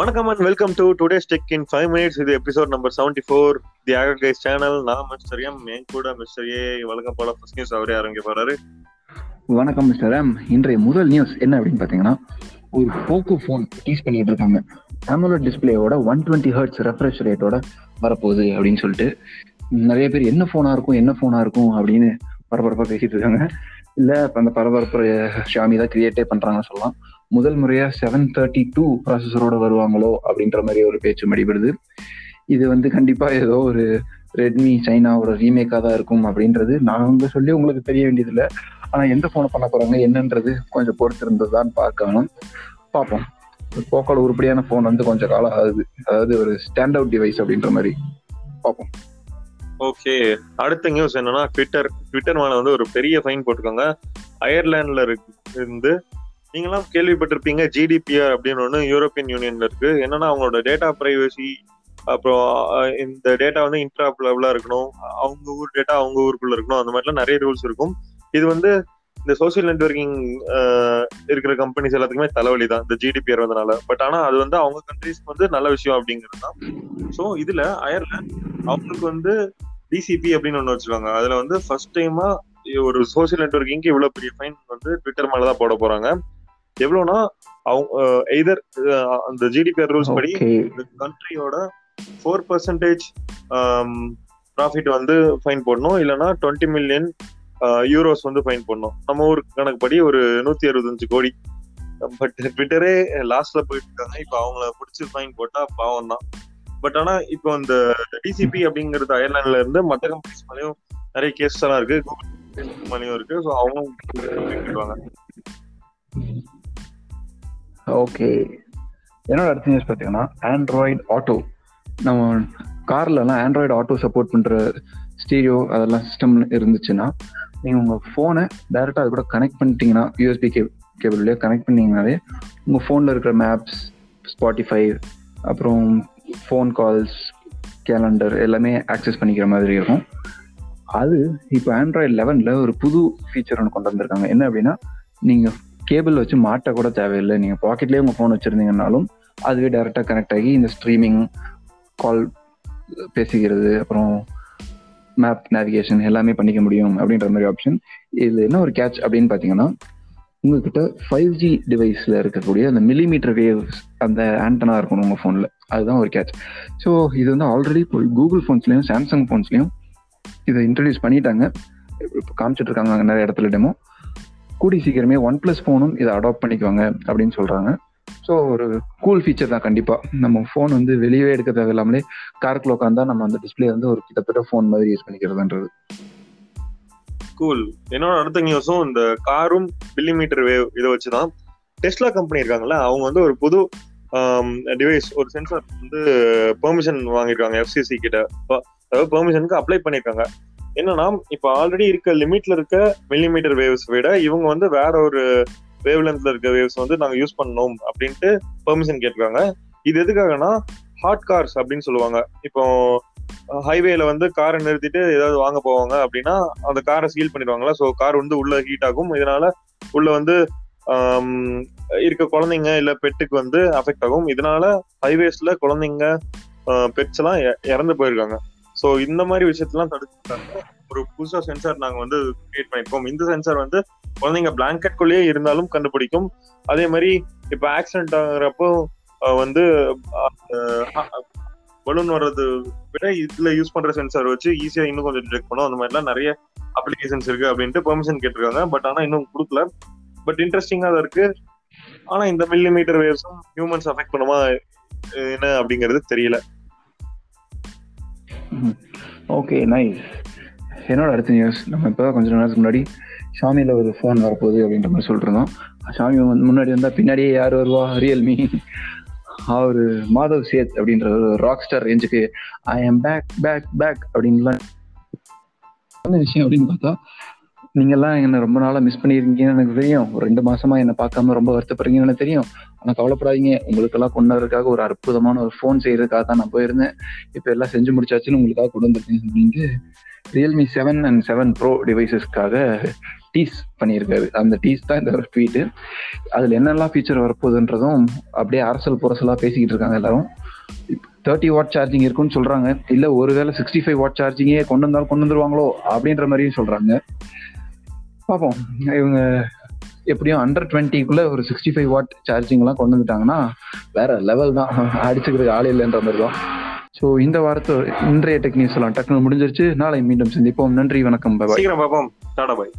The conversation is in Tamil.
வணக்கம் and welcome to today tech in five minutes இது episode number seventy four the ஆகர் guys channel நான் மிஸ்டர் எம் என் கூட மிஸ்டர் ஏ வழக்கம் போல ஃபர்ஸ்ட் நியூஸ் அவரே ஆரம்பிக்க போறாரு. வணக்கம் மிஸ்டர் எம் இன்றைய முதல் நியூஸ் என்ன அப்படின்னு பாத்தீங்கன்னா ஒரு போக்கோ ஃபோன் டீஸ் பண்ணிட்டு இருக்காங்க. AMOLED டிஸ்பிளேயோட ஒன் டுவெண்ட்டி ஹர்ட்ஸ் ரெஃப்ரெஷ் ரேட்டோட வரப்போகுது அப்படின்னு சொல்லிட்டு நிறைய பேர் என்ன ஃபோனாக இருக்கும் என்ன ஃபோனாக இருக்கும் அப்படின்னு பரபரப்பாக பேசிட்டு இருக்காங்க. இல்லை அந்த பரபரப்பு ஷாமி தான் கிரியேட்டே பண்ணுறாங்கன்னு சொல்லலாம். முதல் முறையாக செவன் தேர்ட்டி டூ ப்ராசஸரோட வருவாங்களோ அப்படின்ற மாதிரி ஒரு பேச்சு மடிபடுது. இது வந்து கண்டிப்பாக ஏதோ ஒரு ரெட்மி சைனாவோட ரீமேக்காக தான் இருக்கும் அப்படின்றது நாங்க சொல்லி உங்களுக்கு தெரிய வேண்டியதில்லை. ஆனால் எந்த ஃபோனை பண்ண போகிறாங்க என்னன்றது கொஞ்சம் பொறுத்திருந்தது தான் பார்க்கணும். பார்ப்போம். போக்கோட உருப்படியான ஃபோன் வந்து கொஞ்சம் காலம் ஆகுது. அதாவது ஒரு ஸ்டாண்ட் அவுட் டிவைஸ் அப்படின்ற மாதிரி. பார்ப்போம். ஓகே அடுத்த நியூஸ் என்னன்னா ட்விட்டர் ட்விட்டர் மேல வந்து ஒரு பெரிய ஃபைன் போட்டிருக்காங்க. அயர்லாந்துல இருந்து நீங்களாம் கேள்விப்பட்டிருப்பீங்க ஜிடிபிஆர் அப்படின்னு ஒன்று யூரோப்பியன் யூனியன்ல இருக்கு. என்னன்னா அவங்களோட டேட்டா பிரைவசி அப்புறம் இந்த டேட்டா வந்து இன்ட்ராப்ளபிளா இருக்கணும். அவங்க ஊர் டேட்டா அவங்க ஊருக்குள்ள இருக்கணும். அந்த மாதிரிலாம் நிறைய ரூல்ஸ் இருக்கும். இது வந்து இந்த சோசியல் நெட்ஒர்க்கிங் இருக்கிற கம்பெனிஸ் எல்லாத்துக்குமே தலைவலி தான் இந்த ஜிடிபிஆர் வந்தனால. பட் ஆனா அது வந்து அவங்க கண்ட்ரீஸ்க்கு வந்து நல்ல விஷயம் அப்படிங்கிறது தான். ஸோ இதுல அயர்லாந்து அவங்களுக்கு வந்து டிசிபி அப்படின்னு ஒன்று வச்சிருக்காங்க. அதுல வந்து ஃபர்ஸ்ட் டைமா ஒரு சோசியல் நெட்ஒர்க்கிங்க்கு இவ்வளவு பெரிய ஃபைன் வந்து ட்விட்டர் மேலதான் போட போறாங்க. எவ்வளவுனா அவங்க எய்தர் அந்த ஜிடிபிஆர் ரூல்ஸ் படி இந்த கண்ட்ரியோட ஃபோர் பர்சன்டேஜ் ப்ராஃபிட் வந்து ஃபைன் போடணும். இல்லைன்னா டுவெண்ட்டி மில்லியன் யூரோஸ் வந்து ஃபைன் போடணும். நம்ம ஊர் கணக்குப்படி ஒரு நூத்தி அறுபத்தஞ்சு கோடி. பட் ட்விட்டரே லாஸ்ட்ல போயிட்டு இருக்காங்க. இப்போ அவங்கள பிடிச்சி ஃபைன் போட்டா பாவம் தான். பட் ஆனா இப்போ இந்த டிசிபி அப்படிங்கிறது அயர்லாந்துல இருந்து மற்ற கம்பெனிஸ் மேலேயும் நிறைய கேஸ் எல்லாம் இருக்கு. கூகுள் மேலேயும் இருக்கு. ஸோ அவங்க கட்டுவாங்க ஓகே. என்னோட அடுத்த நியூஸ் பார்த்தீங்கன்னா ஆண்ட்ராய்டு ஆட்டோ நம்ம கார்லலாம் ஆண்ட்ராய்டு ஆட்டோ சப்போர்ட் பண்ணுற ஸ்டீரியோ அதெல்லாம் சிஸ்டம் இருந்துச்சுன்னா நீங்கள் உங்கள் ஃபோனை டைரெக்டாக அது கூட கனெக்ட் பண்ணிட்டீங்கன்னா யூஎஸ்பி கே கேபிள்லேயே கனெக்ட் பண்ணிங்கனாலே உங்கள் ஃபோனில் இருக்கிற மேப்ஸ் ஸ்பாட்டிஃபை அப்புறம் ஃபோன் கால்ஸ் கேலண்டர் எல்லாமே ஆக்சஸ் பண்ணிக்கிற மாதிரி இருக்கும். அது இப்போ ஆண்ட்ராய்டு லெவனில் ஒரு புது ஃபீச்சர் ஒன்று கொண்டு வந்திருக்காங்க. என்ன அப்படின்னா நீங்கள் கேபிள் வச்சு மாட்ட கூட தேவையில்லை. நீங்கள் பாக்கெட்லேயே உங்கள் ஃபோன் வச்சுருந்தீங்கனாலும் அதுவே டைரெக்டாக கனெக்ட் ஆகி இந்த ஸ்ட்ரீமிங் கால் பேசிக்கிறது அப்புறம் மேப் நேவிகேஷன் எல்லாமே பண்ணிக்க முடியும் அப்படின்ற மாதிரி ஆப்ஷன் இதில் என்ன ஒரு கேட்ச் அப்படின்னு பார்த்தீங்கன்னா உங்ககிட்ட ஃபைவ் ஜி டிவைஸில் இருக்கக்கூடிய அந்த மில்லிமீட்டர் வேவ்ஸ் அந்த ஆண்டனா இருக்கணும் உங்கள் ஃபோனில் அதுதான் ஒரு கேட்ச் ஸோ இது வந்து ஆல்ரெடி இப்போ கூகுள் ஃபோன்ஸ்லேயும் சாம்சங் ஃபோன்ஸ்லையும் இதை இன்ட்ரடியூஸ் பண்ணிட்டாங்க. இப்போ காமிச்சிட்டு இருக்காங்க நிறைய இடத்துல டெமோ கூடி சீக்கிரமே ஒன் ப்ளஸ் ஃபோனும் இதை அடாப்ட் பண்ணிக்குவாங்க அப்படின்னு சொல்கிறாங்க ஸோ ஒரு கூல் ஃபீச்சர் தான் கண்டிப்பாக நம்ம ஃபோன் வந்து வெளியே எடுக்க தேவையில்லாமலே காருக்குள்ள உட்காந்தா நம்ம அந்த டிஸ்பிளே வந்து ஒரு கிட்டத்தட்ட ஃபோன் மாதிரி யூஸ் பண்ணிக்கிறதுன்றது. கூல் என்னோட அடுத்த நியூஸும் இந்த காரும் மில்லிமீட்டர் வேவ் இதை வச்சுதான் டெஸ்லா கம்பெனி இருக்காங்கல்ல அவங்க வந்து ஒரு புது டிவைஸ் ஒரு சென்சார் வந்து பெர்மிஷன் வாங்கியிருக்காங்க எஃப்சிசி கிட்ட. அதாவது பெர்மிஷனுக்கு அப்ளை பண்ணியிருக்காங்க. என்னன்னா இப்போ ஆல்ரெடி இருக்க லிமிட்ல இருக்க மில்லிமீட்டர் வேவ்ஸ் விட இவங்க வந்து வேற ஒரு வேவ் லென்த்ல இருக்க வேவ்ஸ் வந்து நாங்க யூஸ் பண்ணோம் அப்படின்ட்டு பெர்மிஷன் கேட்டிருக்காங்க. இது எதுக்காகனா ஹாட் கார்ஸ் அப்படின்னு சொல்லுவாங்க. இப்போ ஹைவேல வந்து காரை நிறுத்திட்டு ஏதாவது வாங்க போவாங்க அப்படின்னா அந்த காரை சீல் பண்ணிடுவாங்களா ஸோ கார் வந்து உள்ள ஹீட் ஆகும். இதனால உள்ள வந்து இருக்க குழந்தைங்க இல்ல பெட்டுக்கு வந்து அஃபெக்ட் ஆகும். இதனால ஹைவேஸ்ல குழந்தைங்க பெட்ஸ் எல்லாம் இறந்து போயிருக்காங்க. ஸோ இந்த மாதிரி விஷயத்தெல்லாம் தடுத்துட்டாங்க. ஒரு புதுசா சென்சார் நாங்க வந்து கிரியேட் பண்ணிருக்கோம் இந்த சென்சார் வந்து குழந்தைங்க blanket குள்ளேயே இருந்தாலும் கண்டுபிடிக்கும். அதே மாதிரி இப்ப ஆக்சிடென்ட் ஆகுறப்போ வந்து பலூன் வர்றது விட இதுல யூஸ் பண்ற சென்சார் வச்சு ஈஸியா இன்னும் கொஞ்சம் டிடெக்ட் பண்ணும். அந்த மாதிரிலாம் நிறைய அப்ளிகேஷன்ஸ் இருக்கு அப்படின்ட்டு பெர்மிஷன் கேட்டிருக்காங்க. பட் ஆனா இன்னும் கொடுக்கல. பட் இன்ட்ரெஸ்டிங்கா தான் இருக்கு. ஆனா இந்த மில்லிமீட்டர் வேவ்ஸும் ஹியூமன்ஸ் அஃபெக்ட் பண்ணுமா என்ன அப்படிங்கிறது தெரியல. ஓகே நைஸ் என்னோட அடுத்த நியூஸ் நம்ம இப்போ கொஞ்ச நேரத்துக்கு முன்னாடி ஷாமியில் ஒரு ஃபோன் வரப்போகுது அப்படின்ற மாதிரி சொல்லிட்டுருந்தோம். சாமி ஷாமி வந்து முன்னாடி வந்தால் பின்னாடியே யார் வருவா? ரியல்மி அவர் மாதவ் சேத் அப்படின்ற ஒரு ராக் ஸ்டார் ரேஞ்சுக்கு I am back back back அப்படின்லாம். விஷயம் அப்படின்னு பார்த்தா நீங்கெல்லாம் என்ன ரொம்ப நாளாக மிஸ் பண்ணியிருக்கீங்கன்னு எனக்கு தெரியும். ஒரு ரெண்டு மாசமா என்னை பார்க்காம ரொம்ப வருத்தப்படுறீங்கன்னு எனக்கு தெரியும். ஆனால் கவலைப்படாதீங்க. உங்களுக்கெல்லாம் கொண்டதற்காக ஒரு அற்புதமான ஒரு ஃபோன் செய்யறதுக்காக தான் நான் போயிருந்தேன். இப்போ எல்லாம் செஞ்சு முடிச்சாச்சுன்னு உங்களுக்காக கொண்டு வந்திருக்கேன் அப்படின்ட்டு Realme seven and seven pro டிவைசஸ்க்காக tease பண்ணியிருக்காரு. அந்த டீஸ் தான் இந்த ட்வீட்டு அதில் என்னெல்லாம் ஃபீச்சர் வரப்போகுதுன்றதும் அப்படியே அரசல் புரசலாக பேசிக்கிட்டு இருக்காங்க எல்லாரும். தேர்ட்டி வாட் சார்ஜிங் இருக்குன்னு சொல்கிறாங்க இல்லை ஒருவேளை சிக்ஸ்டி ஃபைவ் வாட் சார்ஜிங்கே கொண்டு வந்தாலும் கொண்டு வந்துருவாங்களோ அப்படின்ற மாதிரியும் சொல்கிறாங்க பார்ப்போம். இவங்க எப்படியும் அண்டர் டுவெண்ட்டிக்குள்ள ஒரு சிக்ஸ்டி ஃபைவ் வாட் சார்ஜிங்லாம் கொண்டு வந்துட்டாங்கன்னா வேற லெவல் தான். அடிச்சுக்கிறதுக்கு ஆள் இல்லைன்ற மாதிரி தான். ஸோ இந்த வாரத்தை இன்றைய டெக்னிக்ஸ் எல்லாம் டக்குனு முடிஞ்சிருச்சு. நாளை மீண்டும் சந்திப்போம். நன்றி வணக்கம். பாய் சீக்கிரம் பார்ப்போம். டாடா பாய்.